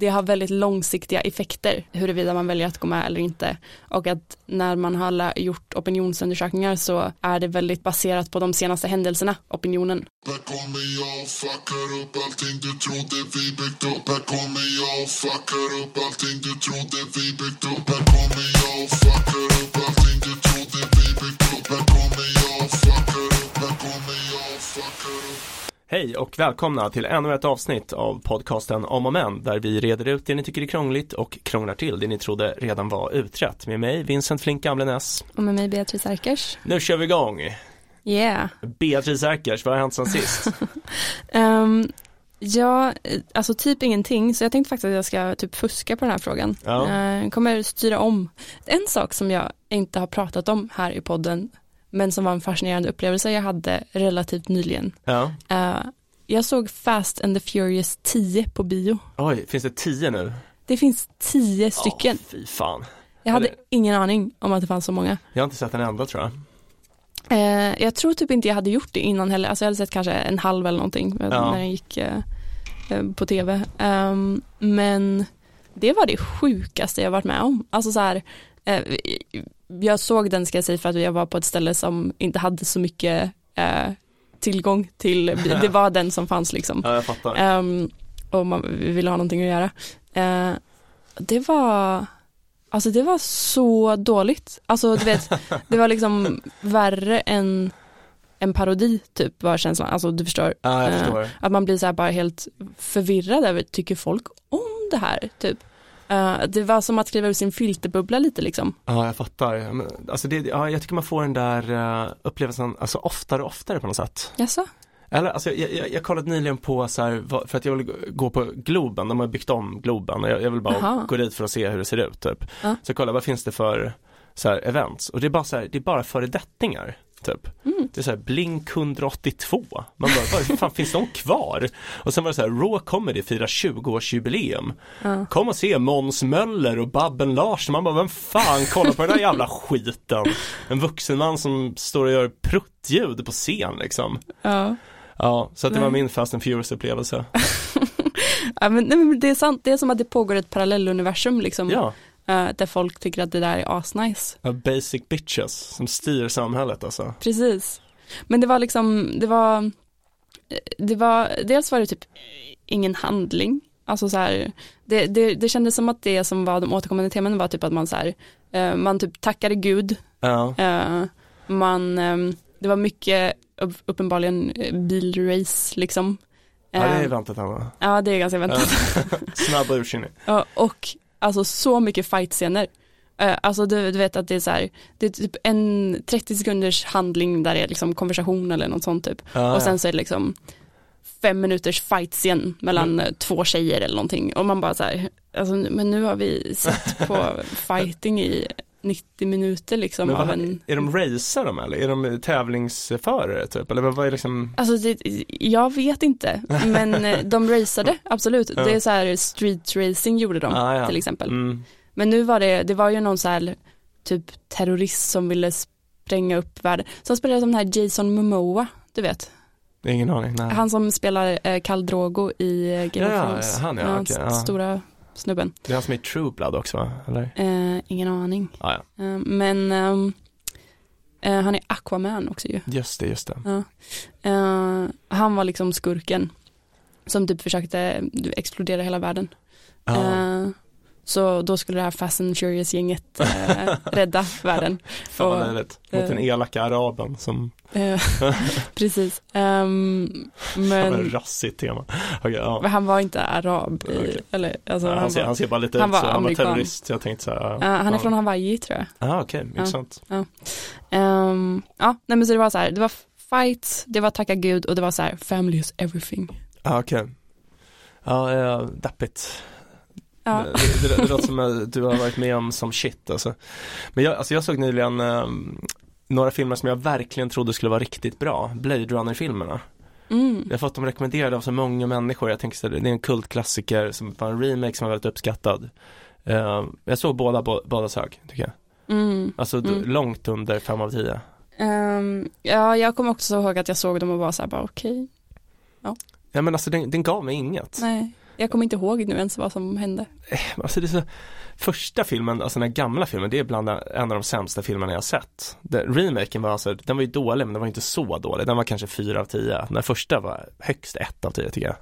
det har väldigt långsiktiga effekter huruvida man väljer att gå med eller inte. Och att när man har gjort opinionsundersökningar så är det väldigt baserat på de senaste händelserna, opinionen. Här kommer jag och fuckar upp allting du trodde vi byggt upp. Här kommer jag och fuckar upp allting du trodde vi byggt upp. Här kommer jag och fuckar upp Hej och välkomna till ännu ett avsnitt av podcasten Om och Men där vi reder ut det ni tycker är krångligt och krånglar till det ni trodde redan var utrett med mig Vincent Flink Gamlenäs och med mig Beatrice Erkers. Nu kör vi igång! Yeah! Beatrice Erkers, vad har hänt sen sist? um, ja, alltså typ ingenting så jag tänkte faktiskt att jag ska typ fuska på den här frågan. Ja. Uh, kommer styra om. En sak som jag inte har pratat om här i podden men som var en fascinerande upplevelse jag hade relativt nyligen. Ja. Uh, jag såg Fast and the Furious 10 på bio. Oj, finns det 10 nu? Det finns 10 stycken. Oh, fy fan. Jag hade Eller... ingen aning om att det fanns så många. Jag har inte sett en enda tror jag. Uh, jag tror typ inte jag hade gjort det innan heller, alltså jag hade sett kanske en halv eller någonting ja. när den gick uh, på tv. Um, men det var det sjukaste jag varit med om. Alltså så här, jag såg den ska jag säga för att jag var på ett ställe som inte hade så mycket eh, tillgång till, det var den som fanns liksom. Ja, jag fattar. Um, och man ville ha någonting att göra. Uh, det var, alltså det var så dåligt. Alltså du vet, det var liksom värre än en parodi typ var känslan, alltså du förstår. Ja, jag förstår. Uh, att man blir så här bara helt förvirrad över, tycker folk om det här typ? Uh, det var som att skriva ur sin filterbubbla lite liksom. Ja, jag fattar. alltså det, ja, jag tycker man får den där uh, upplevelsen alltså oftare och oftare på något sätt. Jaså? Eller, alltså, jag, jag, jag kollade nyligen på så här, för att jag vill gå på Globen, de har byggt om Globen och jag, jag vill bara Aha. gå dit för att se hur det ser ut typ. Uh. Så jag kollade, vad finns det för så här, events? Och det är bara så här, det är bara föredettingar typ. Mm. Det är såhär Blink 182. Man bara, vad fan finns de kvar? Och sen var det såhär Raw Comedy firar 20-årsjubileum. Mm. Kom och se Måns Möller och Babben Larsson. Man bara, vem fan kollar på den där jävla skiten? En vuxen man som står och gör pruttljud på scen liksom. Ja. Ja, så att det var min Fast and Furious upplevelse. ja men, nej, men det är sant, det är som att det pågår ett parallelluniversum liksom. Ja. Uh, där folk tycker att det där är asnice. Basic bitches som styr samhället alltså. Precis. Men det var liksom, det var, det var, dels var det typ ingen handling. Alltså så här, det, det, det kändes som att det som var de återkommande teman var typ att man så här, uh, man typ tackade gud. Ja. Man, um, det var mycket uppenbarligen bilrace liksom. Ja det är väntat Anna. Ja det är ganska väntat. Snabba ursinnig. Ja och alltså så mycket fightscener. Uh, alltså du, du, vet att det är så här, det är typ en 30 sekunders handling där det är liksom konversation eller något sånt typ. Ah, och sen så är det liksom fem minuters fightscen mellan mm. två tjejer eller någonting. Och man bara så här, alltså, men nu har vi sett på fighting i 90 minuter liksom vad, av en Är de racer de eller? Är de tävlingsförare typ? Eller vad är liksom Alltså det, jag vet inte men eh, de raceade absolut. Ja. Det är så här street racing gjorde de ah, ja. till exempel. Mm. Men nu var det, det var ju någon så här typ terrorist som ville spränga upp världen. Som spelade som den här Jason Momoa, du vet. Ingen aning, nej. Han som spelar eh, Khal Drogo i eh, Game ja, of Thrones. Han ja, okay, ja. Stora snubben. Det är han som är True Blood också va? Eller? Eh, ingen aning. Ah, ja. eh, men ehm, eh, han är Aquaman också ju. Just det, just det. Ja. Eh, han var liksom skurken som typ försökte explodera hela världen. Ah. Så då skulle det här Fast and Furious-gänget eh, rädda världen. Fan vad löjligt. Mot den elaka araben som eh, Precis. Um, men Rassigt tema. Okay, ja. han var inte arab. I, okay. eller, alltså, ja, han, han, ser, var, han ser bara lite han ut så, han var terrorist. Jag tänkte så här, uh, han är från Hawaii tror jag. Ah, okej, okay. intressant. Ja, um, ja, nej men så det var så här, det var fights, det var tacka gud och det var så här, family is everything. Ah, okej. Ja, ja, deppigt. Ja. Det, det, det, låter som att du har varit med om som shit alltså. Men jag, alltså jag såg nyligen um, några filmer som jag verkligen trodde skulle vara riktigt bra, Blade Runner-filmerna. Mm. Jag har fått dem rekommenderade av så många människor, jag tänker att det är en kultklassiker som var en remake som var väldigt uppskattad. Uh, jag såg båda, båda sög, tycker jag. Mm. Alltså mm. långt under fem av tio. Um, ja, jag kommer också ihåg att jag såg dem och var så här bara okej. Okay. Ja. ja men alltså den, den gav mig inget. Nej. Jag kommer inte ihåg nu ens vad som hände. Eh, alltså det är så, första filmen, alltså den gamla filmen, det är bland en av de sämsta filmerna jag sett. Den, remaken var alltså, den var ju dålig men den var inte så dålig, den var kanske fyra av tio. Den första var högst ett av tio tycker jag.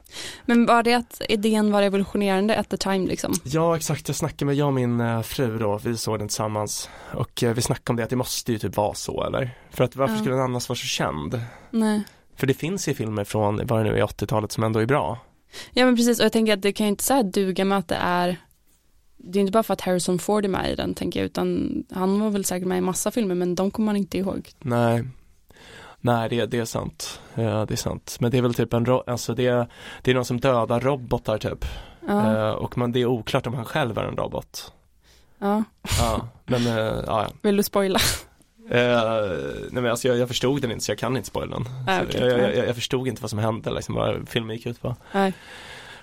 Men var det att idén var revolutionerande at the time liksom? Ja exakt, jag snackade med, jag och min uh, fru då, vi såg den tillsammans och uh, vi snackade om det att det måste ju typ vara så eller? För att varför ja. skulle den annars vara så känd? Nej. För det finns ju filmer från, vad det nu är, 80-talet som ändå är bra. Ja men precis och jag tänker att det kan ju inte så duga med att det är det är inte bara för att Harrison Ford är med i den tänker jag utan han var väl säkert med i massa filmer men de kommer man inte ihåg. Nej, nej det, det är sant. Ja, det är sant. Men det är väl typ en, alltså det, det är någon som dödar robotar typ. Ja. Uh, och man, det är oklart om han själv är en robot. Ja. Ja, men uh, ja. Vill du spoila? Uh, nej men alltså jag, jag, förstod den inte så jag kan inte spoila den. Ah, okay. jag, jag, jag, förstod inte vad som hände liksom, vad filmen gick ut på. Nej.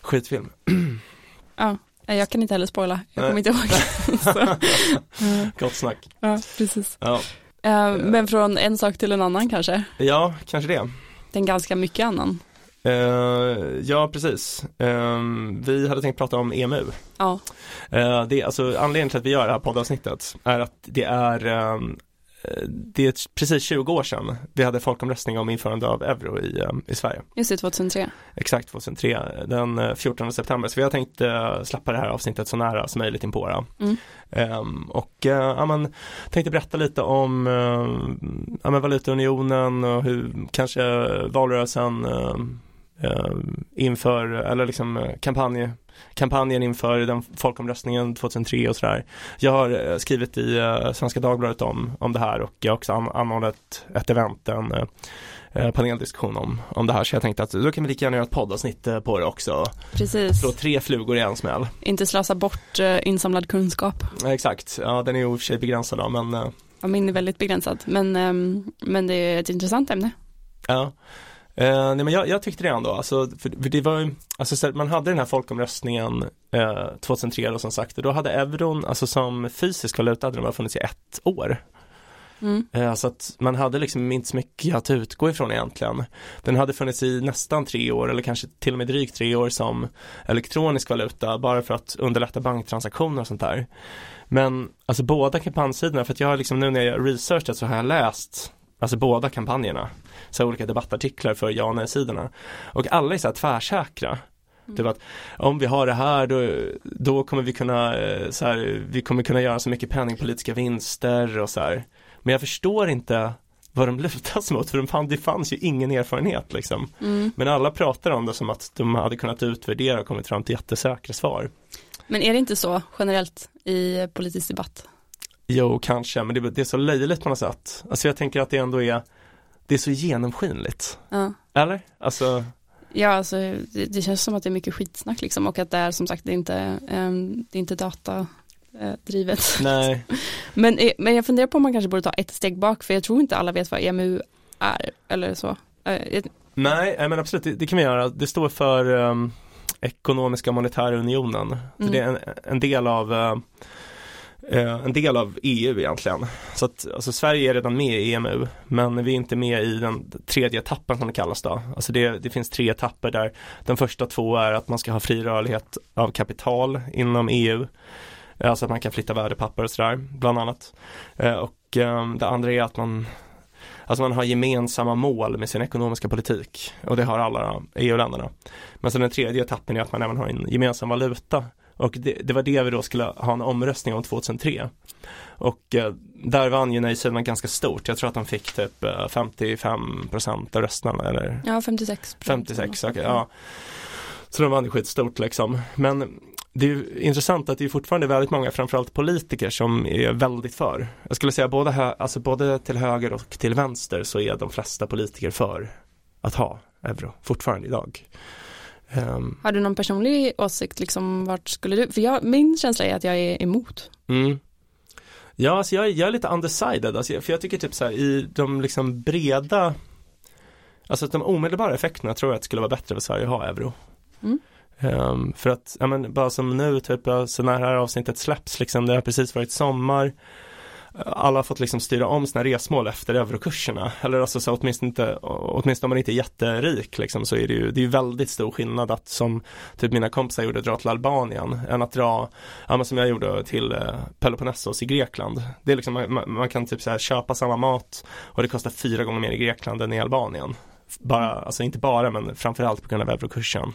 Skitfilm. ja. Jag kan inte heller spoila, jag kommer inte ihåg. Gott snack. Ja, precis. Ja. Uh, men från en sak till en annan kanske? Ja, kanske det. Den ganska mycket annan. Uh, ja, precis. Uh, vi hade tänkt prata om EMU. Ja. Uh, det, alltså, anledningen till att vi gör det här poddavsnittet är att det är um, det är precis 20 år sedan vi hade folkomröstning om införande av euro i, eh, i Sverige. Just det, 2003. Exakt, 2003, den 14 eh, september. Så vi har tänkt uh, släppa det här avsnittet så nära som möjligt in på det. Mm. Um, och uh, ja, man tänkte berätta lite om uh, ja, valutaunionen och hur kanske valrörelsen inför, eller liksom kampanj kampanjen inför den folkomröstningen 2003 och sådär. Jag har eh, skrivit i Svenska Dagbladet om, om det här och jag har också an anordnat ett event, en paneldiskussion om, om det här så jag tänkte att då kan vi lika gärna göra ett poddavsnitt på det också. Precis. Slå tre flugor i en smäll. Inte slösa bort insamlad kunskap. exakt, ja den är ju i och för sig begränsad då men Ja min är väldigt begränsad men, um, men det är ett intressant ämne. Ja. Eh, nej men jag, jag, tyckte det ändå, alltså, för, för det var alltså man hade den här folkomröstningen eh, 2003 och som sagt, och då hade euron, alltså som fysisk valuta hade den bara funnits i ett år. Mm. Eh, så att man hade liksom inte så mycket att utgå ifrån egentligen. Den hade funnits i nästan tre år eller kanske till och med drygt tre år som elektronisk valuta bara för att underlätta banktransaktioner och sånt där. Men alltså båda kampanjsidorna, för att jag har liksom nu när jag researchat så har jag läst Alltså båda kampanjerna. Så olika debattartiklar för ja och nej-sidorna. Och alla är så här tvärsäkra. Mm. Typ att om vi har det här då, då kommer vi kunna eh, så här, vi kommer kunna göra så mycket penningpolitiska vinster och så här. Men jag förstår inte vad de lutas mot för de fann, det fanns ju ingen erfarenhet liksom. Mm. Men alla pratar om det som att de hade kunnat utvärdera och kommit fram till jättesäkra svar. Men är det inte så generellt i politisk debatt? Jo, kanske, men det, det, är så löjligt på något sätt. Alltså jag tänker att det ändå är, det är så genomskinligt. Ja. Eller? Alltså Ja, alltså det, det, känns som att det är mycket skitsnack liksom och att det är som sagt det är inte, um, det är inte data drivet. Nej. men, eh, men jag funderar på om man kanske borde ta ett steg bak för jag tror inte alla vet vad EMU är eller så. Uh, Nej, men absolut, det, det, kan vi göra. Det står för um, Ekonomiska monetära unionen. Mm. det är en, en del av uh, Eh, Eh, en del av EU egentligen. Så att alltså, Sverige är redan med i EMU men vi är inte med i den tredje etappen som det kallas då. Alltså det, det finns tre etapper där den första två är att man ska ha fri rörlighet av kapital inom EU. Eh, alltså att man kan flytta värdepapper och sådär bland annat. Eh, och ehm, det andra är att man Alltså man har gemensamma mål med sin ekonomiska politik och det har alla EU-länderna. Men sen den tredje etappen är att man även har en gemensam valuta och det, det, var det vi då skulle ha en omröstning om 2003. Och eh, där vann ju nej-sidan ganska stort. Jag tror att de fick typ eh, 55 procent av rösterna eller? Ja, 56. 56, okej, okay, ja. Så de vann ju skitstort liksom. Men det är intressant att det är fortfarande väldigt många, framförallt politiker, som är väldigt för. Jag skulle säga både, hö- alltså både till höger och till vänster så är de flesta politiker för att ha euro fortfarande idag. Um, har du någon personlig åsikt, liksom vart skulle du, för jag, min känsla är att jag är emot. Mm. Ja, alltså jag, jag är lite undecided, alltså, för jag tycker typ så här i de liksom breda, alltså de omedelbara effekterna tror jag att det skulle vara bättre för Sverige att ha euro. Mm. Um, för att, ja men bara som nu, typ så när det här avsnittet släpps liksom, det har precis varit sommar alla har fått liksom styra om sina resmål efter eurokurserna. Eller alltså så åtminstone, inte, åtminstone om man inte är jätterik liksom, så är det ju det är väldigt stor skillnad att som typ mina kompisar gjorde dra till Albanien än att dra, ja, men som jag gjorde till eh, Peloponnesos i Grekland. Det är liksom, man, man kan typ så här, köpa samma mat och det kostar fyra gånger mer i Grekland än i Albanien. Bara, alltså inte bara men framförallt på grund av eurokursen.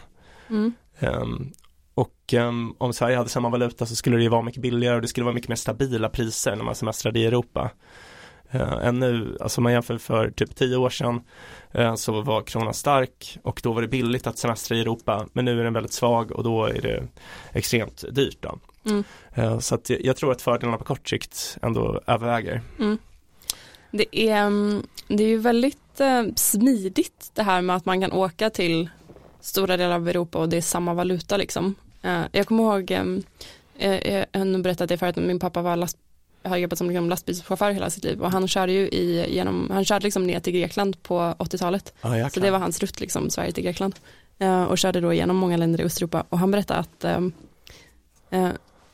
Mm. Um, och um, om Sverige hade samma valuta så skulle det ju vara mycket billigare och det skulle vara mycket mer stabila priser när man semestrade i Europa. Uh, än nu, alltså man jämför för typ tio år sedan uh, så var kronan stark och då var det billigt att semestra i Europa men nu är den väldigt svag och då är det extremt dyrt då. Mm. Uh, så att jag tror att fördelarna på kort sikt ändå överväger. Mm. Det, är, mm, det är ju väldigt smidigt det här med att man kan åka till stora delar av Europa och det är samma valuta liksom. Uh, jag kommer ihåg, um, jag har berättat det förut, min pappa var last, har jobbat som liksom lastbilschaufför hela sitt liv och han körde ju i, genom, han körde liksom ner till Grekland på 80-talet. Ah, så det var hans rutt liksom, Sverige till Grekland. Uh, och körde då genom många länder i Östeuropa och han berättade att um, uh,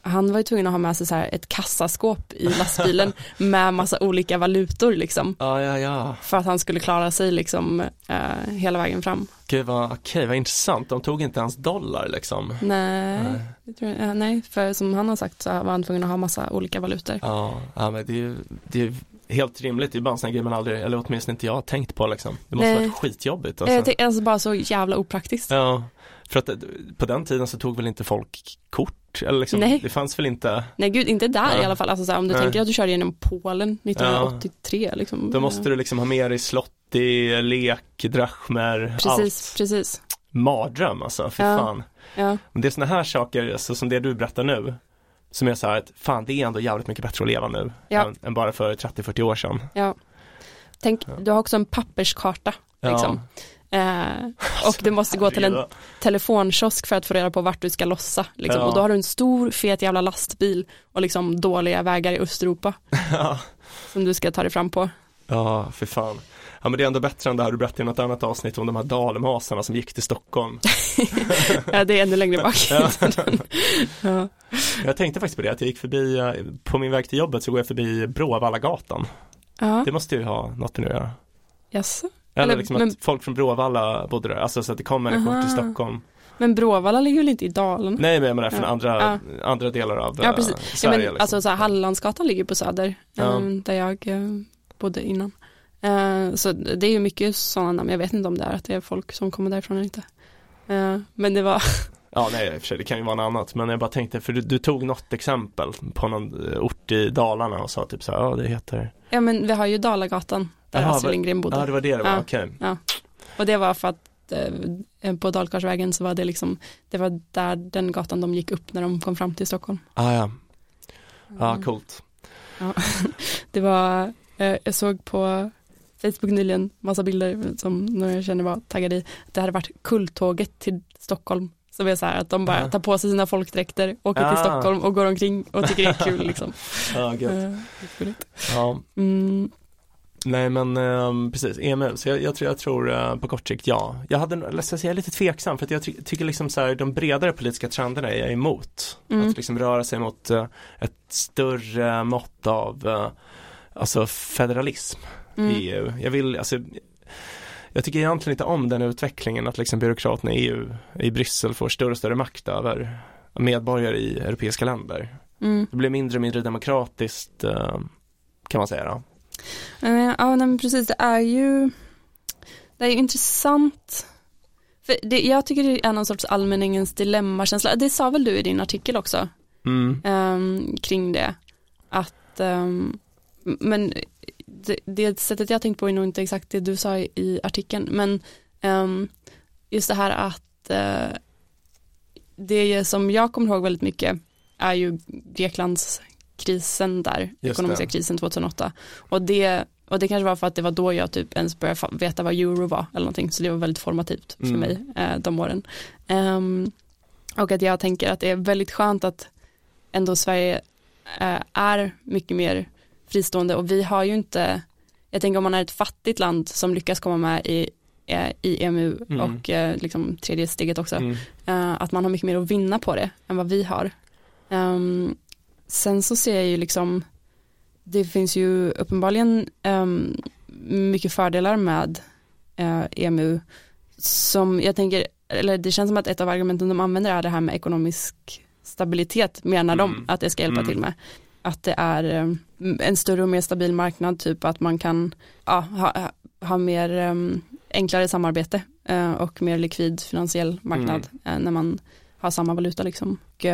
han var ju tvungen att ha med sig så här ett kassaskåp i lastbilen med massa olika valutor liksom. Ja, ja, ja. För att han skulle klara sig liksom eh, hela vägen fram. Gud vad, okej, vad intressant. De tog inte ens dollar liksom. Nej, nej. Jag, nej, för som han har sagt så var han tvungen att ha massa olika valutor. Ja, ja men det är ju det är helt rimligt, det är bara en sån grej man aldrig, eller åtminstone inte jag har tänkt på liksom. Det måste nej. varit skitjobbigt. Alltså. Det är alltså bara så jävla opraktiskt. Ja, för att på den tiden så tog väl inte folk kort? Eller liksom, Nej. Det fanns väl inte? Nej gud, inte där ja. i alla fall. Alltså, såhär, om du Nej. tänker att du körde genom Polen 1983 ja. liksom. Då måste du liksom ha med dig slotti, lek, drachmer, precis, allt. Precis, Mardröm alltså, för ja. fan. Ja. Det är sådana här saker, alltså, som det du berättar nu, som är så här att fan det är ändå jävligt mycket bättre att leva nu ja. än, än bara för 30-40 år sedan. Ja. Tänk, du har också en papperskarta. Liksom. Ja. Eh, och du måste gå till en telefonkiosk för att få reda på vart du ska lossa. Liksom. Ja. Och då har du en stor fet jävla lastbil och liksom dåliga vägar i Östeuropa. Ja. Som du ska ta dig fram på. Ja, för fan. Ja men det är ändå bättre än det här du berättade i något annat avsnitt om de här dalmasarna som gick till Stockholm. ja det är ännu längre bak. ja. ja. Jag tänkte faktiskt på det, att jag gick förbi, eh, på min väg till jobbet så går jag förbi Bråvallagatan. Ja. Det måste ju ha något att göra. Jaså? Eller, liksom men, att folk från Bråvalla bodde där, alltså så att det kom människor till Stockholm. Men Bråvalla ligger väl inte i Dalarna? Nej men jag menar från ja. andra, ja. andra delar av ja, precis. Sverige. Ja, men, liksom. Alltså så här, Hallandsgatan ligger på Söder, um, där jag uh, bodde innan. Uh, så det är ju mycket sådana namn, jag vet inte om det är att det är folk som kommer därifrån eller inte. Uh, men det var Ja nej i och för sig det kan ju vara något annat men jag bara tänkte för du, du, tog något exempel på någon ort i Dalarna och sa typ så här, ja det heter Ja men vi har ju Dalagatan där Aha, Astrid Lindgren bodde. Ja det var det det var, ja, okej. Ja. Och det var för att eh, på Dalkarsvägen så var det liksom, det var där den gatan de gick upp när de kom fram till Stockholm. Ah, ja, ja mm. coolt. Ja. det var, eh, jag såg på Facebook nyligen massa bilder som några jag känner var taggade i. Det hade varit kulltåget till Stockholm. Som är så här att de bara tar på sig sina folkdräkter, åker ja. till Stockholm och går omkring och tycker det är kul liksom. Ja, gött. Ja. Mm. Nej men eh, precis, EMU, så jag, jag, tror, jag tror eh, på kort sikt ja. Jag hade, jag säga, lite tveksam för att jag ty tycker liksom så här, de bredare politiska trenderna är jag emot. Mm. Att liksom röra sig mot eh, ett större mått av eh, alltså federalism mm. i EU. Jag vill, alltså jag tycker egentligen inte om den utvecklingen att liksom byråkraterna i EU, i Bryssel får större och större makt över medborgare i europeiska länder. Mm. Det blir mindre och mindre demokratiskt eh, kan man säga då. Uh, ja, nej, men precis, det är ju det är ju intressant. För det, jag tycker det är någon sorts allmänningens dilemmakänsla. Det sa väl du i din artikel också? Mm. Um, kring det. Att, um, men det, det, sättet jag tänkt på är nog inte exakt det du sa i, i artikeln. Men um, just det här att uh, det som jag kommer ihåg väldigt mycket är ju Greklands krisen där, Just ekonomiska det. krisen 2008. Och det, och det kanske var för att det var då jag typ ens började veta vad euro var eller någonting, så det var väldigt formativt för mm. mig eh, de åren. Um, och att jag tänker att det är väldigt skönt att ändå Sverige eh, är mycket mer fristående och vi har ju inte, jag tänker om man är ett fattigt land som lyckas komma med i eh, i EMU mm. och eh, liksom tredje steget också, mm. uh, att man har mycket mer att vinna på det än vad vi har. Um, Sen så ser jag ju liksom det finns ju uppenbarligen um, mycket fördelar med uh, EMU som jag tänker, eller det känns som att ett av argumenten de använder är det här med ekonomisk stabilitet menar mm. de att det ska hjälpa mm. till med. Att det är um, en större och mer stabil marknad, typ att man kan ja, ha, ha mer um, enklare samarbete uh, och mer likvid finansiell marknad mm. uh, när man har samma valuta liksom. Och,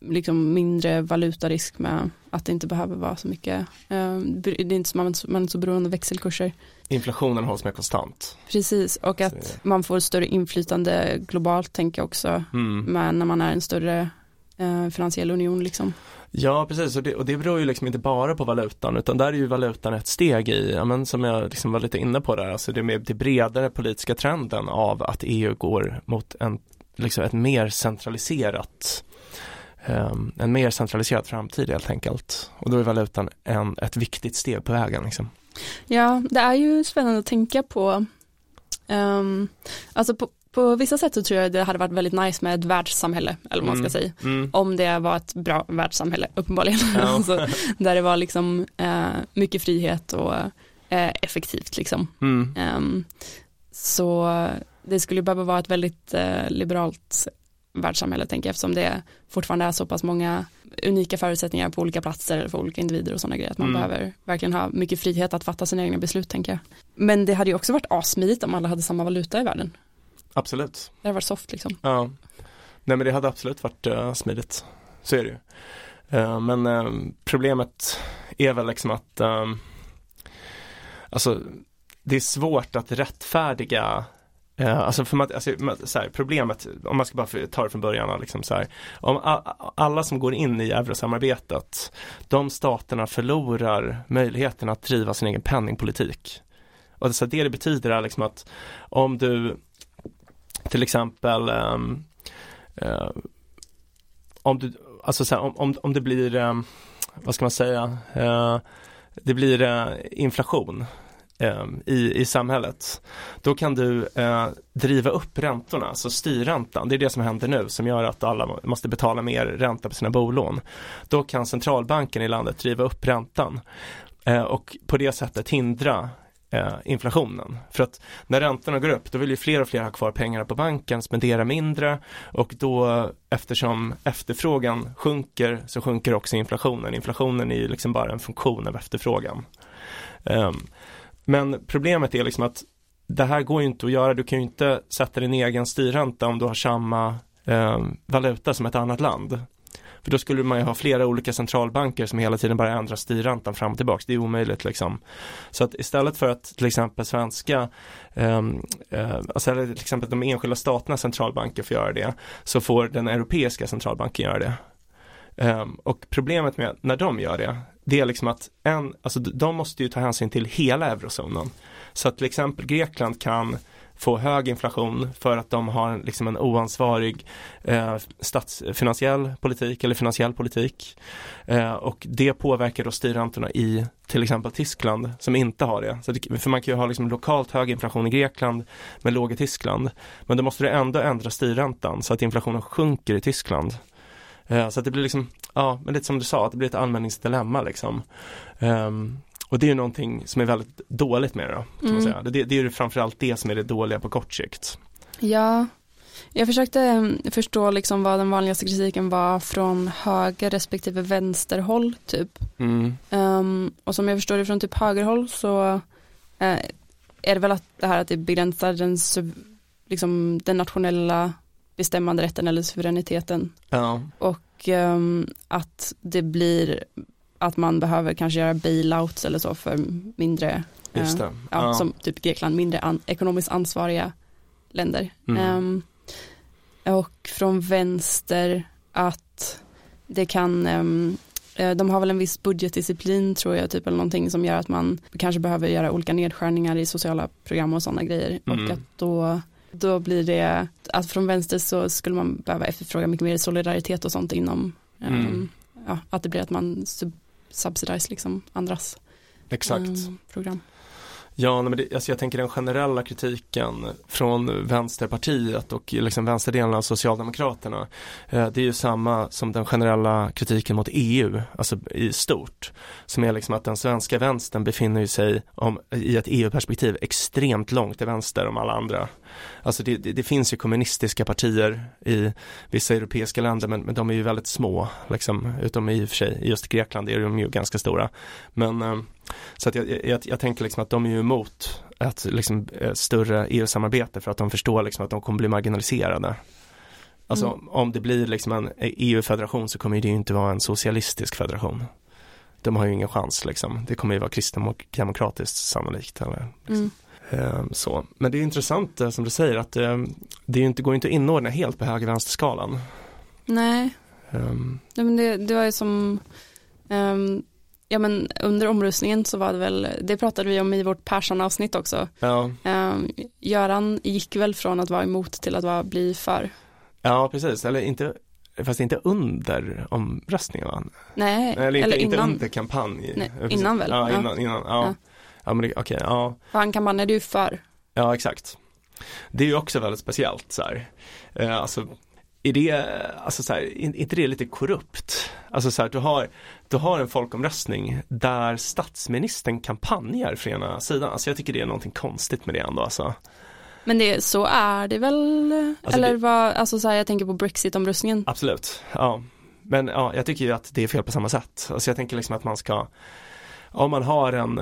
liksom mindre valutarisk med att det inte behöver vara så mycket, uh, det är inte, man, man är inte så beroende av växelkurser. Inflationen hålls mer konstant. Precis, och att man får större inflytande globalt tänker jag också, mm. med när man är en större uh, finansiell union liksom. Ja, precis och det, och det beror ju liksom inte bara på valutan utan där är ju valutan ett steg i, ja, men som jag liksom var lite inne på där, alltså det med det bredare politiska trenden av att EU går mot en, liksom ett mer centraliserat en mer centraliserad framtid helt enkelt. Och då är valutan en, ett viktigt steg på vägen. Liksom. Ja, det är ju spännande att tänka på. Um, alltså på, på vissa sätt så tror jag det hade varit väldigt nice med ett världssamhälle, eller vad man ska mm. säga. Mm. Om det var ett bra världssamhälle, uppenbarligen. Ja. alltså, där det var liksom uh, mycket frihet och uh, effektivt liksom. Mm. Um, så det skulle behöva vara ett väldigt uh, liberalt världssamhälle tänker jag eftersom det fortfarande är så pass många unika förutsättningar på olika platser för olika individer och sådana grejer att man mm. behöver verkligen ha mycket frihet att fatta sina egna beslut tänker jag. Men det hade ju också varit asmidigt om alla hade samma valuta i världen. Absolut. Det hade varit soft liksom. Ja. Nej men det hade absolut varit uh, smidigt. Så är det ju. Uh, men uh, problemet är väl liksom att alltså det är svårt att rättfärdiga Eh, alltså, för man, alltså så här, problemet, om man ska bara ta det från början, liksom så här, om a, alla som går in i eurosamarbetet, de staterna förlorar möjligheten att driva sin egen penningpolitik. Och så det det betyder är liksom att om du till exempel um, uh, om du, alltså så här, om, om, om det blir, um, vad ska man säga, uh, det blir inflation Ehm, i, i samhället. Då kan du eh, driva upp räntorna, alltså styrräntan. Det är det som händer nu som gör att alla måste betala mer ränta på sina bolån. Då kan centralbanken i landet driva upp räntan eh, och på det sättet hindra eh, inflationen. För att när räntorna går upp då vill ju fler och fler ha kvar pengarna på banken, spendera mindre och då eftersom efterfrågan sjunker så sjunker också inflationen. Inflationen är ju liksom bara en funktion av efterfrågan. Um, men problemet är liksom att det här går ju inte att göra. Du kan ju inte sätta din egen styrränta om du har samma eh, valuta som ett annat land. För då skulle man ju ha flera olika centralbanker som hela tiden bara ändrar styrräntan fram och tillbaka. Det är omöjligt liksom. Så att istället för att till exempel svenska, eh, eh, alltså till exempel de enskilda staternas centralbanker får göra det, så får den europeiska centralbanken göra det. Um, och problemet med när de gör det, det är liksom att en, alltså de måste ju ta hänsyn till hela eurozonen. Så att till exempel Grekland kan få hög inflation för att de har liksom en oansvarig eh, statsfinansiell politik eller finansiell politik. Eh, och det påverkar då styrräntorna i till exempel Tyskland som inte har det. Så det, för man kan ju ha liksom lokalt hög inflation i Grekland men låg i Tyskland. Men då måste du ändå ändra styrräntan så att inflationen sjunker i Tyskland. Eh, så att det blir liksom, ja, men lite som du sa, att det blir ett användningsdilemma liksom. Um, och det är ju någonting som är väldigt dåligt med det då, kan mm. man säga. Det, det är ju framförallt det som är det dåliga på kort sikt. Ja, jag försökte ehm, förstå liksom vad den vanligaste kritiken var från höger respektive vänsterhåll typ. Mm. Um, och som jag förstår det från typ högerhåll så uh, är det väl att det här att det begränsar den, liksom, den nationella bestämmanderätten eller suveräniteten. Ja. Och um, att det blir att man behöver kanske göra bailouts eller så för mindre, uh, ja, ja. som typ Grekland, mindre an ekonomiskt ansvariga länder. Mm. Um, och från vänster att det kan um, de har väl en viss budgetdisciplin tror jag, typ eller någonting som gör att man kanske behöver göra olika nedskärningar i sociala program och sådana grejer. Mm. Och att då då blir det att från vänster så skulle man behöva efterfråga mycket mer solidaritet och sånt inom mm. um, ja, att det blir att man sub subsidize liksom andras Exakt. Um, program. Ja, men det, alltså jag tänker den generella kritiken från Vänsterpartiet och liksom vänsterdelen av Socialdemokraterna. Eh, det är ju samma som den generella kritiken mot EU, alltså i stort. Som är liksom att den svenska vänstern befinner sig om, i ett EU-perspektiv extremt långt till vänster om alla andra. Alltså det, det, det, finns ju kommunistiska partier i vissa europeiska länder men, men de är ju väldigt små, liksom, utom i och för sig, i just Grekland är de ju ganska stora. Men eh, så att jag, jag, jag tänker liksom att de är ju emot ett liksom, större EU-samarbete för att de förstår liksom att de kommer bli marginaliserade. Alltså mm. om det blir liksom en EU-federation så kommer det ju inte vara en socialistisk federation. De har ju ingen chans liksom. Det kommer ju vara kristdemokratiskt sannolikt. Eller, liksom. mm. Ehm, så. Men det är intressant eh, som du säger att ehm, det inte, går inte att inordna helt på höger-vänster-skalan. Nej. Um. Nej men det, det var ju som um, Ja men under omröstningen så var det väl, det pratade vi om i vårt Persson-avsnitt också. Ja. Um, Göran gick väl från att vara emot till att vara, bli för. Ja precis, eller inte, fast inte under omröstningen va? Nej, eller, inte, eller innan. Inte under kampanj. Nej, innan väl? Ja, innan, innan ja. ja. Ja men okej, okay, ja. För han kampanjade ju för. Ja exakt. Det är ju också väldigt speciellt så här. Eh, alltså är det, alltså så här, inte det lite korrupt? Alltså så här, du har, du har en folkomröstning där statsministern kampanjar för ena sidan. Alltså jag tycker det är någonting konstigt med det ändå alltså. Men det, så är det väl, alltså eller det, vad, alltså så här, jag tänker på Brexit-omröstningen. Absolut, ja. Men ja, jag tycker ju att det är fel på samma sätt. Alltså jag tänker liksom att man ska, om man har en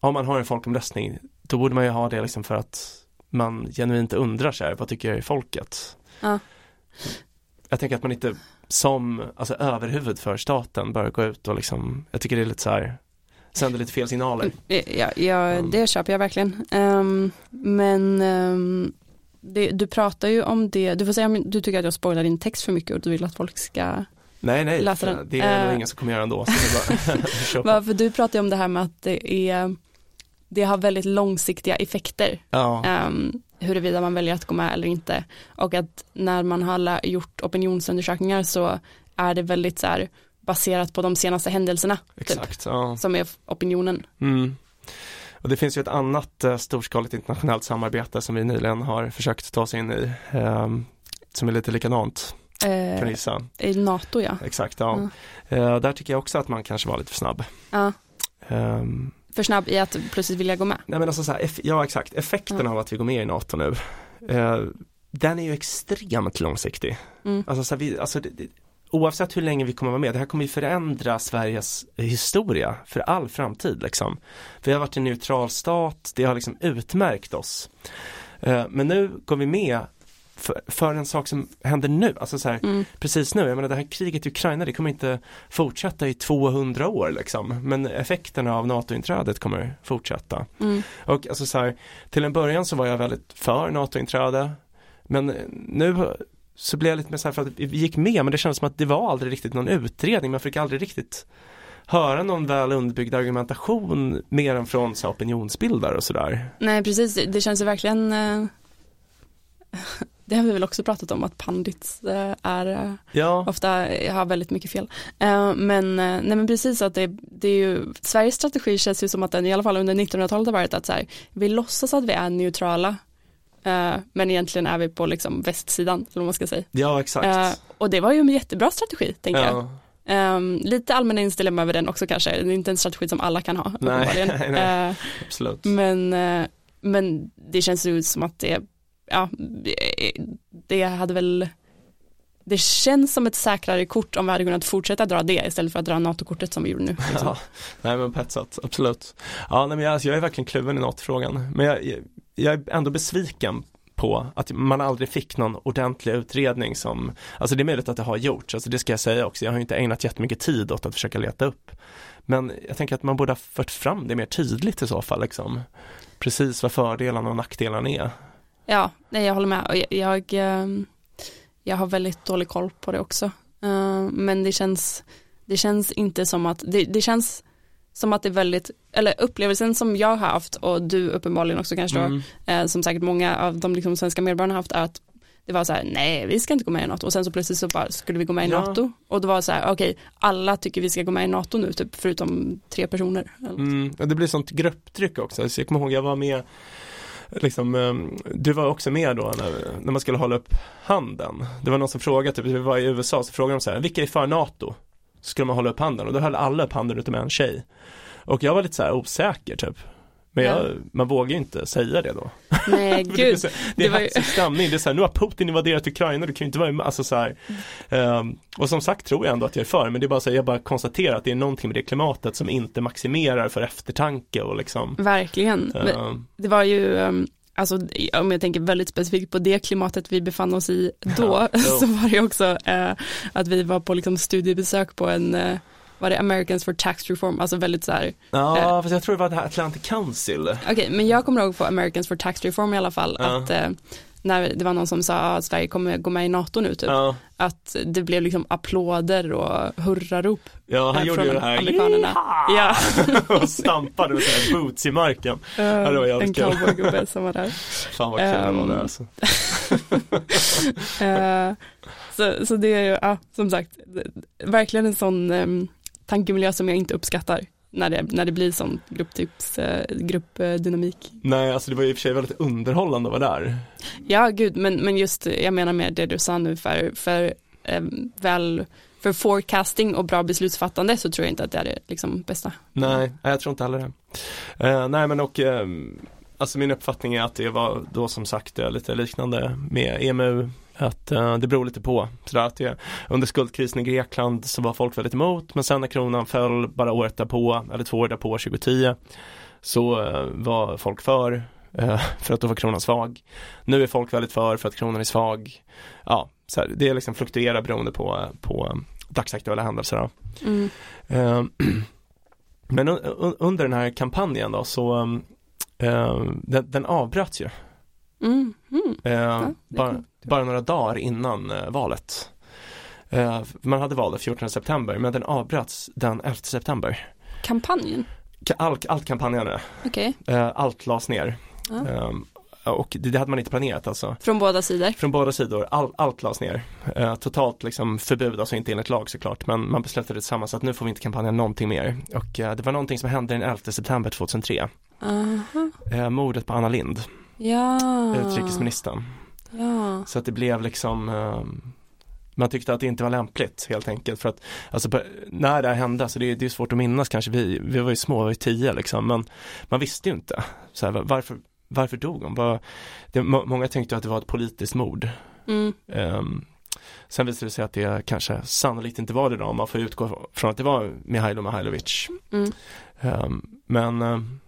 om man har en folkomröstning, då borde man ju ha det liksom för att man genuint undrar sig, vad tycker folket? Ja. Jag tänker att man inte som, alltså överhuvud för staten bör gå ut och liksom, jag tycker det är lite så här, sänder lite fel signaler. Ja, ja det köper jag verkligen. Um, men um, det, du pratar ju om det, du får säga om du tycker att jag spoilar din text för mycket och du vill att folk ska Nej, nej, läsa den. det är uh, nog ingen som kommer göra ändå. Så bara, för du pratar ju om det här med att det är det har väldigt långsiktiga effekter. Ja. Um, huruvida man väljer att gå med eller inte. Och att när man har gjort opinionsundersökningar så är det väldigt så här baserat på de senaste händelserna. Typ, Exakt, typ, ja. Som är opinionen. Mm. Och det finns ju ett annat uh, storskaligt internationellt samarbete som vi nyligen har försökt ta oss in i. Um, som är lite likadant. Eh, kan gissa? I NATO ja. Exakt, ja. Mm. Uh, där tycker jag också att man kanske var lite för snabb. Ja. För snabb i att plötsligt vilja gå med? Nej men alltså så här, ja exakt, effekten mm. av att vi går med i NATO nu eh, den är ju extremt långsiktig. Mm. Alltså, så här, vi, alltså det, det, oavsett hur länge vi kommer vara med, det här kommer ju förändra Sveriges historia för all framtid liksom. Vi har varit en neutral stat, det har liksom utmärkt oss. Eh, men nu går vi med för, för, en sak som händer nu, alltså så här, mm. precis nu, jag menar det här kriget i Ukraina det kommer inte fortsätta i 200 år liksom, men effekterna av NATO-inträdet kommer fortsätta. Mm. Och alltså så här, till en början så var jag väldigt för NATO-inträde, men nu så blev jag lite mer så här för att vi gick med, men det kändes som att det var aldrig riktigt någon utredning, man fick aldrig riktigt höra någon väl underbyggd argumentation mer än från så opinionsbildare och sådär. Nej precis, det känns ju verkligen eh, det har vi väl också pratat om att pandits eh, är eh, ja. ofta har väldigt mycket fel. Eh, men, nej men precis att det, det är ju, Sveriges strategi känns ju som att den i alla fall under 1900-talet har varit att så här, vi låtsas att vi är neutrala men egentligen är vi på liksom västsidan, vad man ska säga. Ja, exakt. och det var ju en jättebra strategi, tänker ja. jag. Um, lite allmänna inställningar över den också kanske, det är inte en strategi som alla kan ha. Nej, nej, nej. Uh, absolut. Men, uh, men det känns ju som att det ja, det hade väl det känns som ett säkrare kort om vi hade kunnat fortsätta dra det istället för att dra NATO-kortet som vi gjorde nu. Liksom. Ja, nej men petsat, absolut. Ja, nej, men jag, alltså, jag är verkligen kluven i NATO-frågan, men jag, jag, jag är ändå besviken på att man aldrig fick någon ordentlig utredning som, alltså det är möjligt att det har gjorts, alltså det ska jag säga också, jag har inte ägnat jättemycket tid åt att försöka leta upp. Men jag tänker att man borde ha fört fram det mer tydligt i så fall, liksom. precis vad fördelarna och nackdelarna är. Ja, nej, jag håller med. Jag, jag, ehm, jag har väldigt dålig koll på det också. Ehm, men det känns, det känns inte som att, det, det känns som att det är väldigt, eller upplevelsen som jag har haft och du uppenbarligen också kanske mm. då, eh, som säkert många av de liksom svenska medborgarna har haft är att det var så här, nej vi ska inte gå med i NATO och sen så plötsligt så bara skulle vi gå med i ja. NATO och det var så här, okej, okay, alla tycker vi ska gå med i NATO nu typ förutom tre personer. Mm, det blir sånt grupptryck också, så jag kommer ihåg jag var med liksom, ehm, du var också med då när, när, man skulle hålla upp handen. Det var någon som frågade, typ, vi var i USA, så frågade de så här, vilka är för NATO? Så skulle man hålla upp handen och då höll alla upp handen utom en tjej. Och jag var lite så här osäker typ. Men jag, ja. man vågar ju inte säga det då. Nej, gud. det är, det hetsig stämning, det är så här, nu har Putin invaderat Ukraina, du kan ju inte vara med, alltså så här. Um, och som sagt tror jag ändå att jag är för, men det är bara så här, jag bara konstaterar att det är någonting med det klimatet som inte maximerar för eftertanke och liksom. Verkligen. Um, det var ju um, Alltså om jag tänker väldigt specifikt på det klimatet vi befann oss i då, ja, så var det också eh, att vi var på liksom studiebesök på en eh, var det Americans for Tax Reform, alltså väldigt så här. Ja, eh, fast jag tror det var det här Atlantic Council. Okej, okay, men jag kommer ihåg på Americans for Tax Reform i alla fall ja. att eh, när det var någon som sa att Sverige kommer gå med i NATO nu typ, ja. att det blev liksom applåder och hurrarop. Ja, han gjorde ju det här, amerikanerna. Ja. och stampade med sina boots i marken. Uh, ja, det var en cowboygubbe som var där. Fan vad kul um, det var där alltså. uh, så, så det är ju, ja, som sagt, verkligen en sån um, tankemiljö som jag inte uppskattar när det, när det blir sån grupptips, eh, gruppdynamik. Nej, alltså det var i och för sig väldigt underhållande att vara där. Ja, gud, men, men just, jag menar med det du sa nu för, för eh, väl för forecasting och bra beslutsfattande så tror jag inte att det är det liksom bästa. Nej, jag tror inte heller det. Uh, nej men och uh, Alltså min uppfattning är att det var då som sagt lite liknande med EMU att uh, det beror lite på. Så att det, under skuldkrisen i Grekland så var folk väldigt emot men sen när kronan föll bara året därpå, eller två år därpå, 2010 så uh, var folk för uh, för att då var kronan svag. Nu är folk väldigt för för att kronan är svag. Ja, så här, det är liksom fluktuerar beroende på, på dagsaktuella händelser. Mm. men under den här kampanjen då så den, den avbröts ju. Mm. Mm. Ja, bara, bara några dagar innan eh, valet. Eh, man hade val den 14 september men den avbröts den 11 september. Kampanjen? Allt, allt kampanjade. Okay. Eh, allt lades ner. Ah. Ehm, och det, det, hade man inte planerat alltså. Från båda sidor? Från båda sidor, All, allt lades ner. Eh, totalt liksom förbud, alltså inte enligt lag såklart, men man beslutade tillsammans att nu får vi inte kampanja någonting mer. Och eh, det var någonting som hände den 11 september 2003. Eh, mordet på Anna Lind, ja. utrikesministern. Ja. Så att det blev liksom um, man tyckte att det inte var lämpligt helt enkelt för att alltså när det här hände, så det, det är svårt att minnas kanske, vi, vi var ju små, vi var ju tio liksom, men man visste ju inte så här, varför, varför dog hon? Var, det, många tänkte att det var ett politiskt mord. Mm. Um, sen visade det sig att det kanske sannolikt inte var det då, man får utgå från att det var Mihailo Mihailovic. Mm. Um, men um,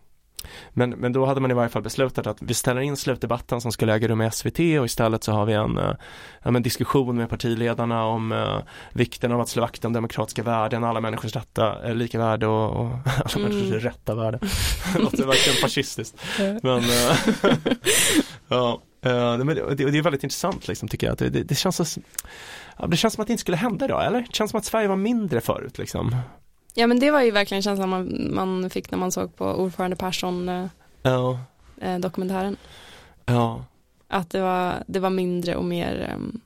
men, men då hade man i varje fall beslutat att vi ställer in slutdebatten som skulle äga rum i SVT och istället så har vi en, uh, en diskussion med partiledarna om uh, vikten av att slå vakt om demokratiska värden, alla människors rätta, uh, lika värde och, och alla mm. människors rätta värde. det låter verkligen fascistiskt. Men ja, det, det, det, är väldigt intressant liksom tycker jag. Det, det, det känns så, det känns som att det inte skulle hända idag, eller? Det känns som att Sverige var mindre förut liksom. Ja men det var ju verkligen känslan man, man fick när man såg på ordförande Persson eh, ja. eh, dokumentären. Ja. Att det var, det var mindre och mer eh,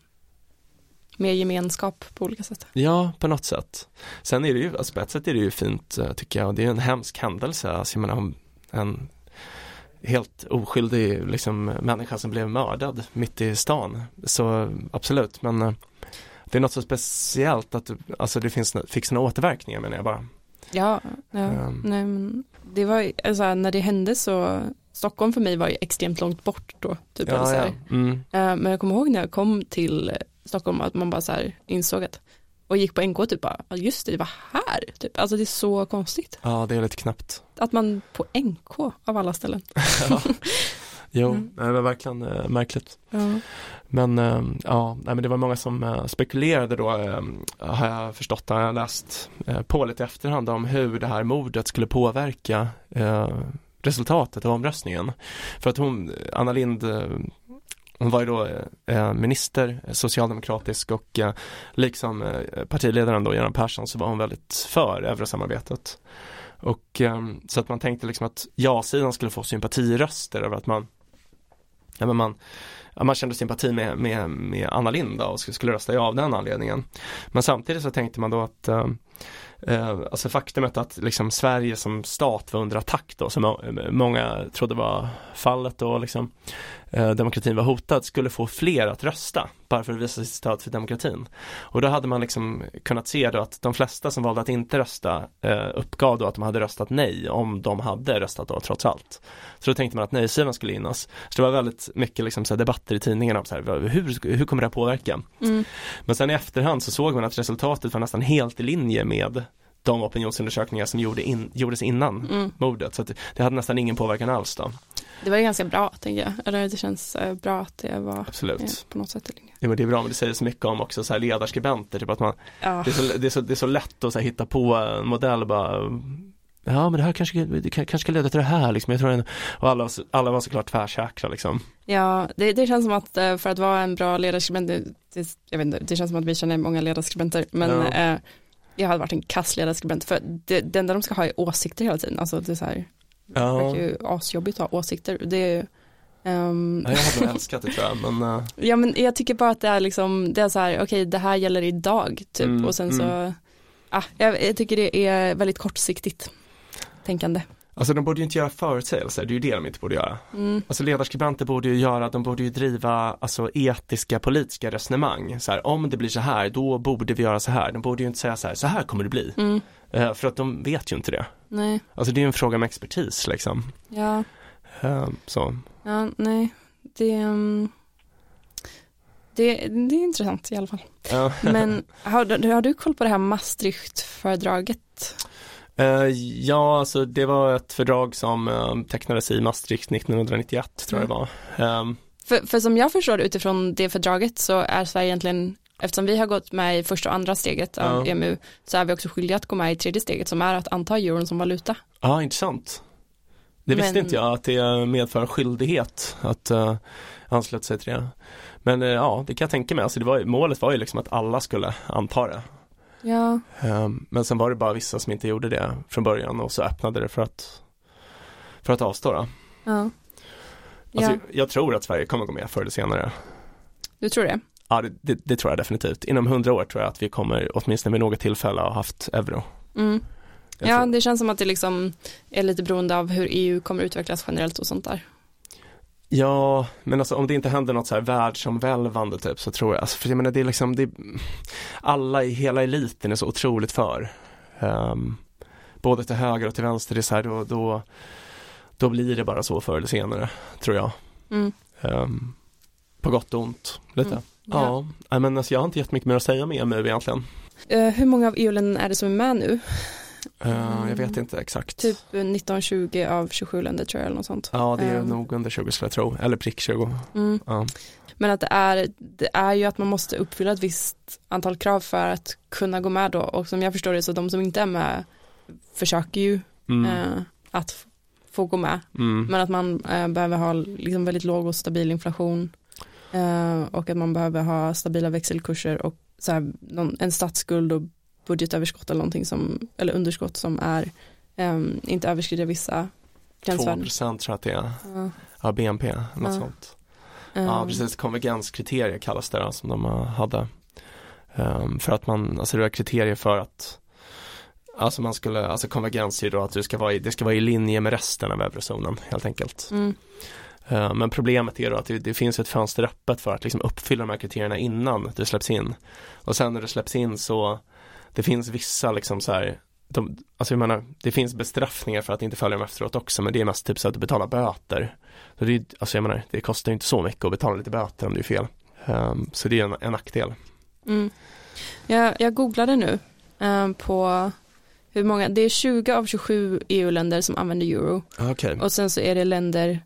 mer gemenskap på olika sätt. Ja, på något sätt. Sen är det ju, alltså på ett sätt är det ju fint eh, tycker jag och det är en hemsk händelse. Alltså jag menar en helt oskyldig liksom, människa som blev mördad mitt i stan. Så absolut, men eh, det är något så speciellt att alltså det finns, fick sådana återverkningar menar jag bara. Ja, ja um. nej men det var alltså när det hände så Stockholm för mig var ju extremt långt bort då. Typ, ja, ja. Mm. Uh, men jag kommer ihåg när jag kom till Stockholm att man bara så här insåg att och gick på NK typ bara, just det, det var här, typ. alltså det är så konstigt. Ja, det är lite knappt. Att man på NK av alla ställen. ja. Jo, mm. det var verkligen äh, märkligt. Ja. Men äh, ja, nej, men det var många som äh, spekulerade då, har jag förstått, har jag läst på lite i efterhand om hur det här mordet skulle påverka resultatet av omröstningen. För att hon, Anna Lind hon var ju då minister, socialdemokratisk och liksom partiledaren då, Göran Persson, så var hon väldigt för eurosamarbetet. Och så att man tänkte liksom att ja-sidan skulle få sympatiröster över att man ja, men man man kände sympati med, med, med Anna Linda och skulle rösta ja av den anledningen. Men samtidigt så tänkte man då att eh, uh, alltså faktumet att liksom Sverige som stat var under attack då, som många trodde var fallet och liksom uh, demokratin var hotad, skulle få fler att rösta bara för att visa sitt stöd för demokratin. Och då hade man liksom kunnat se då att de flesta som valde att inte rösta uppgav då att de hade röstat nej om de hade röstat då trots allt. Så då tänkte man att nej-sidan skulle innas. Så det var väldigt mycket liksom så debatter i tidningarna om så här, hur, hur kommer det här påverka? Mm. Men sen i efterhand så såg man att resultatet var nästan helt i linje med de opinionsundersökningar som gjorde in, gjordes innan mm. mordet. Så det hade nästan ingen påverkan alls då. Det var ganska bra tänker jag, eller det känns eh, bra att det var Absolut. Ja, på något sätt. Ja men det är bra, men det säger så mycket om också så här ledarskribenter, typ att man, ja. det, är så, det, är så, det är så lätt att så här, hitta på en modell bara ja men det här kanske, det kanske ska leda till det här liksom. Jag tror en, och alla, alla var såklart tvärsäkra liksom. Ja, det, det känns som att eh, för att vara en bra ledarskribent, det, det, jag vet inte, det känns som att vi känner många ledarskribenter, men ja. eh, jag hade varit en kass ledarskribent för det, det enda de ska ha är åsikter hela tiden, alltså det är så här, ja. det verkar ju asjobbigt att ha åsikter, det är Um, ja, jag hade nog älskat det tror jag men uh... Ja men jag tycker bara att det är liksom, det är så här, okej okay, det här gäller idag typ mm, och sen mm. så, ah, jag, jag, tycker det är väldigt kortsiktigt tänkande. Alltså de borde ju inte göra förutsägelser, det är ju det de inte borde göra. Mm. Alltså ledarskribenter borde ju göra, de borde ju driva alltså etiska politiska resonemang. Så här, om det blir så här, då borde vi göra så här. De borde ju inte säga så här, så här kommer det bli. Mm. Uh, för att de vet ju inte det. Nej. Alltså det är ju en fråga om expertis liksom. Ja. Uh, så. Ja, nej. Det, um, det, det är intressant i alla fall. Ja. Men har, har du koll på det här Maastricht-föredraget? Uh, ja, alltså det var ett fördrag som uh, tecknades i Maastricht 1991 tror jag det var. Um, för, för som jag förstår utifrån det fördraget så är Sverige egentligen Eftersom vi har gått med i första och andra steget av ja. EMU så är vi också skyldiga att gå med i tredje steget som är att anta euron som valuta. Ja, ah, intressant. Det visste Men... inte jag att det medför en skyldighet att uh, ansluta sig till det. Men uh, ja, det kan jag tänka mig. Alltså det var, målet var ju liksom att alla skulle anta det. Ja. Um, men sen var det bara vissa som inte gjorde det från början och så öppnade det för att för att avstå då. Ja. Alltså, ja. Jag tror att Sverige kommer gå med förr eller senare. Du tror det? Ja, det, det, det, tror jag definitivt. Inom hundra år tror jag att vi kommer, åtminstone vid något tillfälle, ha haft euro. Mm. Ja, det känns som att det liksom är lite beroende av hur EU kommer utvecklas generellt och sånt där. Ja, men alltså om det inte händer något så här världsomvälvande typ så tror jag, alltså, för jag menar det är liksom, det, alla i hela eliten är så otroligt för. Um, både till höger och till vänster, det är så här, då, då, då blir det bara så förr eller senare, tror jag. Mm. Um, på gott och ont, lite. Mm. Ja, ja men alltså, jag har inte jättemycket mer att säga med EMU egentligen. Uh, hur många av EU-länderna är det som är med nu? Uh, jag vet inte exakt. Typ 1920 av 27 länder tror jag eller något sånt. Ja det är um, nog under 20 skulle jag tro, eller prick 20. Mm. Ja. Men att det är, det är ju att man måste uppfylla ett visst antal krav för att kunna gå med då och som jag förstår det så de som inte är med försöker ju mm. uh, att få gå med. Mm. Men att man uh, behöver ha liksom väldigt låg och stabil inflation och att man behöver ha stabila växelkurser och så här, någon, en statsskuld och budgetöverskott eller någonting som, eller underskott som är um, inte överskrider vissa gränsvärden. 2% tror jag att det är, ja. ja BNP, något ja. sånt. Um. Ja precis, konvergenskriterier kallas det då, som de hade. Um, för att man, alltså det är kriterier för att Alltså man skulle, alltså konvergens är då att det ska vara i, det ska vara i linje med resten av eurozonen helt enkelt. Mm. Uh, men problemet är då att det, det, finns ett fönster öppet för att liksom uppfylla de här kriterierna innan det släpps in. Och sen när det släpps in så det finns vissa liksom så här de, alltså jag menar, det finns bestraffningar för att inte följa dem efteråt också men det är mest typ så att du betalar böter. Så det, alltså jag menar, det kostar inte så mycket att betala lite böter om det är fel. Um, så det är en, en nackdel. Mm. Jag, jag googlade nu um, på hur många, det är 20 av 27 EU-länder som använder euro. Okay. Och sen så är det länder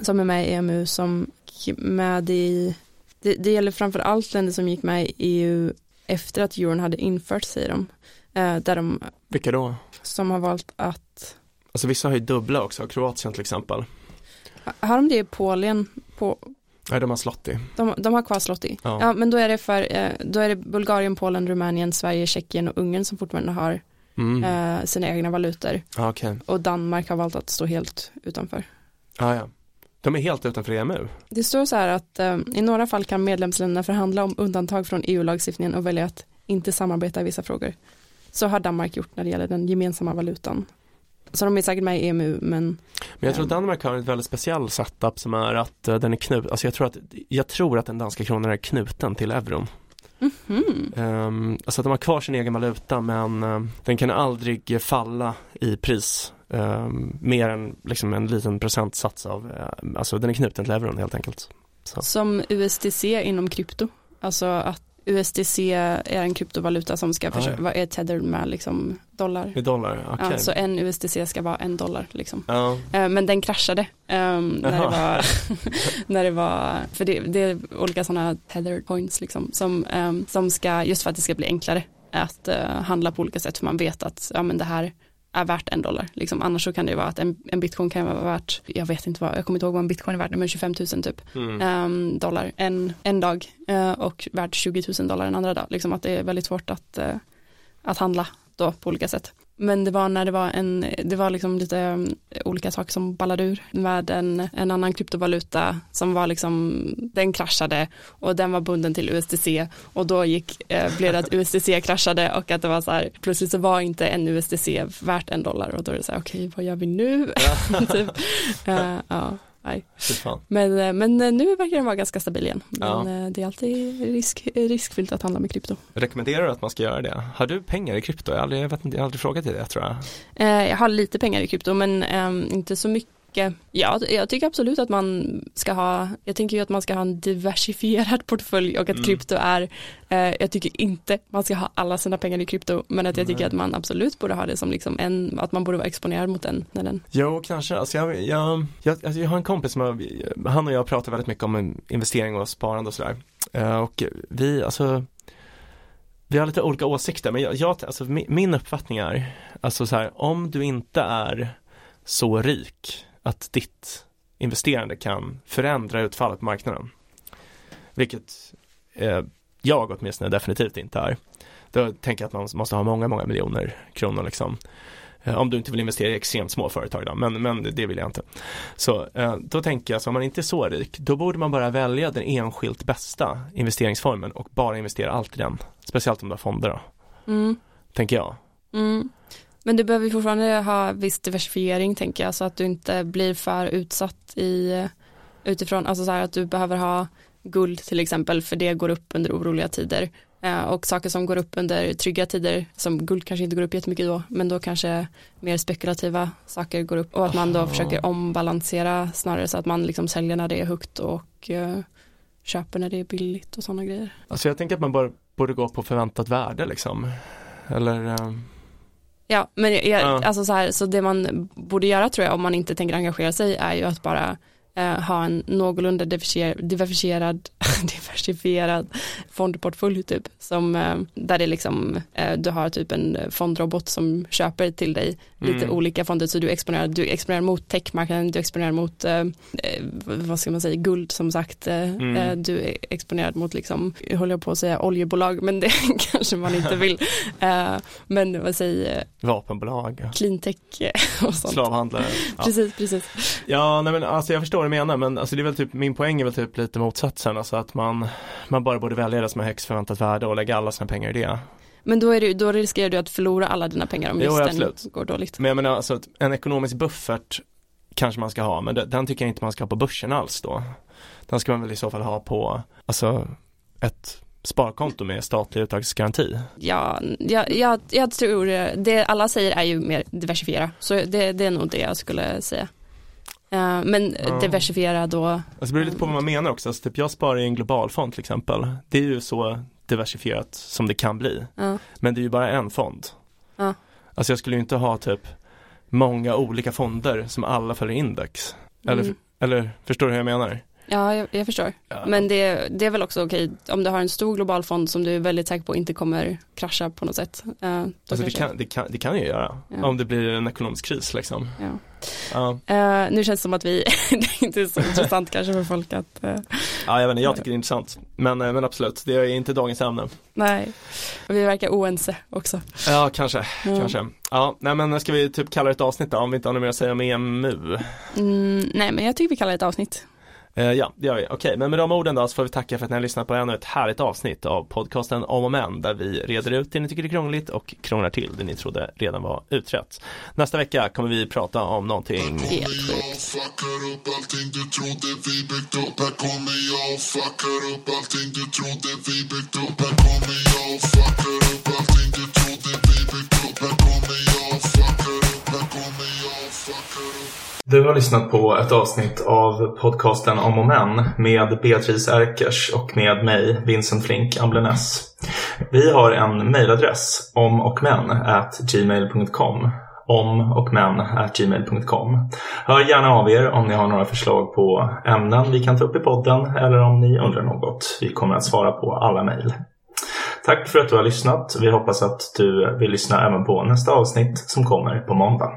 som är med i EMU som med i, det, det gäller framför allt länder som gick med i EU efter att euron hade införts säger de. Eh, där de Vilka då? Som har valt att Alltså vissa har ju dubbla också, Kroatien till exempel. Har de det i Polen? På... Nej, de har Slotti. De, de har kvar Slotti. Ja. ja. men då är det för, eh, då är det Bulgarien, Polen, Rumänien, Sverige, Tjeckien och Ungern som fortfarande har mm. eh, sina egna valutor. Okay. Och Danmark har valt att stå helt utanför. Ah, ja. De är helt utanför EMU. Det står så här att eh, i några fall kan medlemsländerna förhandla om undantag från EU-lagstiftningen och välja att inte samarbeta i vissa frågor. Så har Danmark gjort när det gäller den gemensamma valutan. Så de är säkert med i EMU men Men jag tror att ehm, Danmark har en väldigt speciell setup som är att uh, den är knuten, alltså jag tror att, jag tror att den danska kronan är knuten till euron. Mm -hmm. um, alltså att de har kvar sin egen valuta men uh, den kan aldrig falla i pris um, mer än liksom en liten procentsats av, uh, alltså den är knuten till euron helt enkelt. Så. Som USDC inom krypto, alltså att USDC är en kryptovaluta som ska försöka, vara är tethered med liksom dollar. I dollar. Okay. Ja, så en USDC ska vara en dollar liksom. Ja. Eh, men den kraschade um, när, det var, när det var, för det, det är olika sådana tethered points liksom som, um, som ska, just för att det ska bli enklare att uh, handla på olika sätt för man vet att ja, men det här är värt en dollar. Liksom. Annars så kan det ju vara att en, en bitcoin kan vara värt, jag vet inte vad, jag kommer inte ihåg vad en bitcoin är värt, men 25 000 typ mm. um, dollar en, en dag uh, och värt 20 000 dollar en andra dag. Liksom att det är väldigt svårt att, uh, att handla då på olika sätt. Men det var när det var en, det var liksom lite um, olika saker som ballade ur med en, en annan kryptovaluta som var liksom, den kraschade och den var bunden till USDC och då gick, eh, blev det att USDC kraschade och att det var så här, plötsligt så var inte en USDC värt en dollar och då är det så här, okej, okay, vad gör vi nu? typ. uh, ja. Nej. Men, eh, men eh, nu verkar den vara ganska stabil igen. Men ja. Eh, det är alltid risk, riskfyllt att handla med krypto. Rekommenderar du att man ska göra det? Har du pengar i krypto? Jag aldrig, jag vet inte, jag har aldrig frågat dig det tror jag. Jag har lite pengar i krypto men um, inte så mycket ja, jag tycker absolut att man ska ha, jag tänker ju att man ska ha en diversifierad portfölj och att mm. krypto är, eh, jag tycker inte man ska ha alla sina pengar i krypto, men att jag tycker att man absolut borde ha det som liksom en, att man borde vara exponerad mot den. När den. Jo, kanske, alltså jag, jag, jag, alltså jag har en kompis som har, han och jag pratar väldigt mycket om investering och sparande och sådär. Uh, och vi, alltså vi har lite olika åsikter, men jag, jag alltså min, min uppfattning är, alltså så här, om du inte är så rik att ditt investerande kan förändra utfallet på marknaden. Vilket eh, jag åtminstone definitivt inte är. Då tänker jag att man måste ha många, många miljoner kronor liksom. Eh, om du inte vill investera i extremt små företag då, men, men det vill jag inte. Så eh, då tänker jag så om man inte är så rik, då borde man bara välja den enskilt bästa investeringsformen och bara investera allt i den. Speciellt om du har fonder då. Mm. Tänker jag. Mm. Men du behöver fortfarande ha viss diversifiering tänker jag så att du inte blir för utsatt i utifrån, alltså så här att du behöver ha guld till exempel för det går upp under oroliga tider. Eh, och saker som går upp under trygga tider som guld kanske inte går upp jättemycket då men då kanske mer spekulativa saker går upp. Och att man då försöker ombalansera snarare så att man liksom säljer när det är högt och uh, köper när det är billigt och sådana grejer. Alltså jag tänker att man bara borde gå på förväntat värde liksom. Eller um Ja, men jag, ja. alltså så här, så det man borde göra tror jag om man inte tänker engagera sig är ju att bara eh, ha en någorlunda diversifierad, diversifierad fondportfölj typ som eh, där det liksom eh, du har typ en fondrobot som köper till dig lite mm. olika fonder så du exponerar, du exponerar mot techmarknaden, du exponerar mot eh, eh, vad ska man säga, guld som sagt, eh, mm. du är exponerad mot liksom, jag håller på att säga oljebolag men det kanske man inte vill men vad säger Vapenbolag Cleantech och sånt Slavhandlare ja. Precis, precis Ja, nej men alltså jag förstår vad du menar men alltså det är väl typ min poäng är väl typ lite motsatsen alltså att man man bara borde välja det som är högst förväntat värde och lägga alla sina pengar i det. Men då, är det, då riskerar du att förlora alla dina pengar om just jo, den går dåligt. Men jag menar alltså en ekonomisk buffert kanske man ska ha men den tycker jag inte man ska ha på börsen alls då. Den ska man väl i så fall ha på alltså ett sparkonto med statlig uttagsgaranti? Ja, jag, jag, jag tror det alla säger är ju mer diversifiera så det, det är nog det jag skulle säga. Uh, men ja. diversifiera då. Alltså det beror lite på vad man menar också. Alltså, typ jag sparar i en global fond till exempel. Det är ju så diversifierat som det kan bli. Ja. Men det är ju bara en fond. Ja. Alltså jag skulle ju inte ha typ många olika fonder som alla följer index. Eller, mm. eller förstår du hur jag menar? Ja, jag, jag förstår. Ja. Men det, det är väl också okej om du har en stor global fond som du är väldigt säker på inte kommer krascha på något sätt. Uh, alltså det, kan, det, kan, det kan ju göra, ja. om det blir en ekonomisk kris liksom. Ja. Uh. Nu känns det som att vi, det är inte så intressant kanske för folk att uh, Ja, jag vet inte, jag tycker det är intressant. Men, men absolut, det är inte dagens ämne. Nej, och vi verkar oense också. Ja, kanske, kanske. Ja, nej men ska vi typ kalla det ett avsnitt då om vi inte har något mer att säga om EMU? Mm, nej men jag tycker vi kallar det ett avsnitt. Uh, ja, det gör vi. Okej, okay, men med de orden då så får vi tacka för att ni har lyssnat på ännu ett härligt avsnitt av podcasten Om och Men där vi reder ut det ni tycker är krångligt och krånglar till det ni trodde redan var utrett. Nästa vecka kommer vi prata om någonting helt sjukt. Du Du har lyssnat på ett avsnitt av podcasten Om och Men med Beatrice Erkers och med mig, Vincent Flink Amblenäs. Vi har en mejladress, omochmän@gmail.com omochmän.gmail.com gmail.com. Hör gärna av er om ni har några förslag på ämnen vi kan ta upp i podden eller om ni undrar något. Vi kommer att svara på alla mejl. Tack för att du har lyssnat. Vi hoppas att du vill lyssna även på nästa avsnitt som kommer på måndag.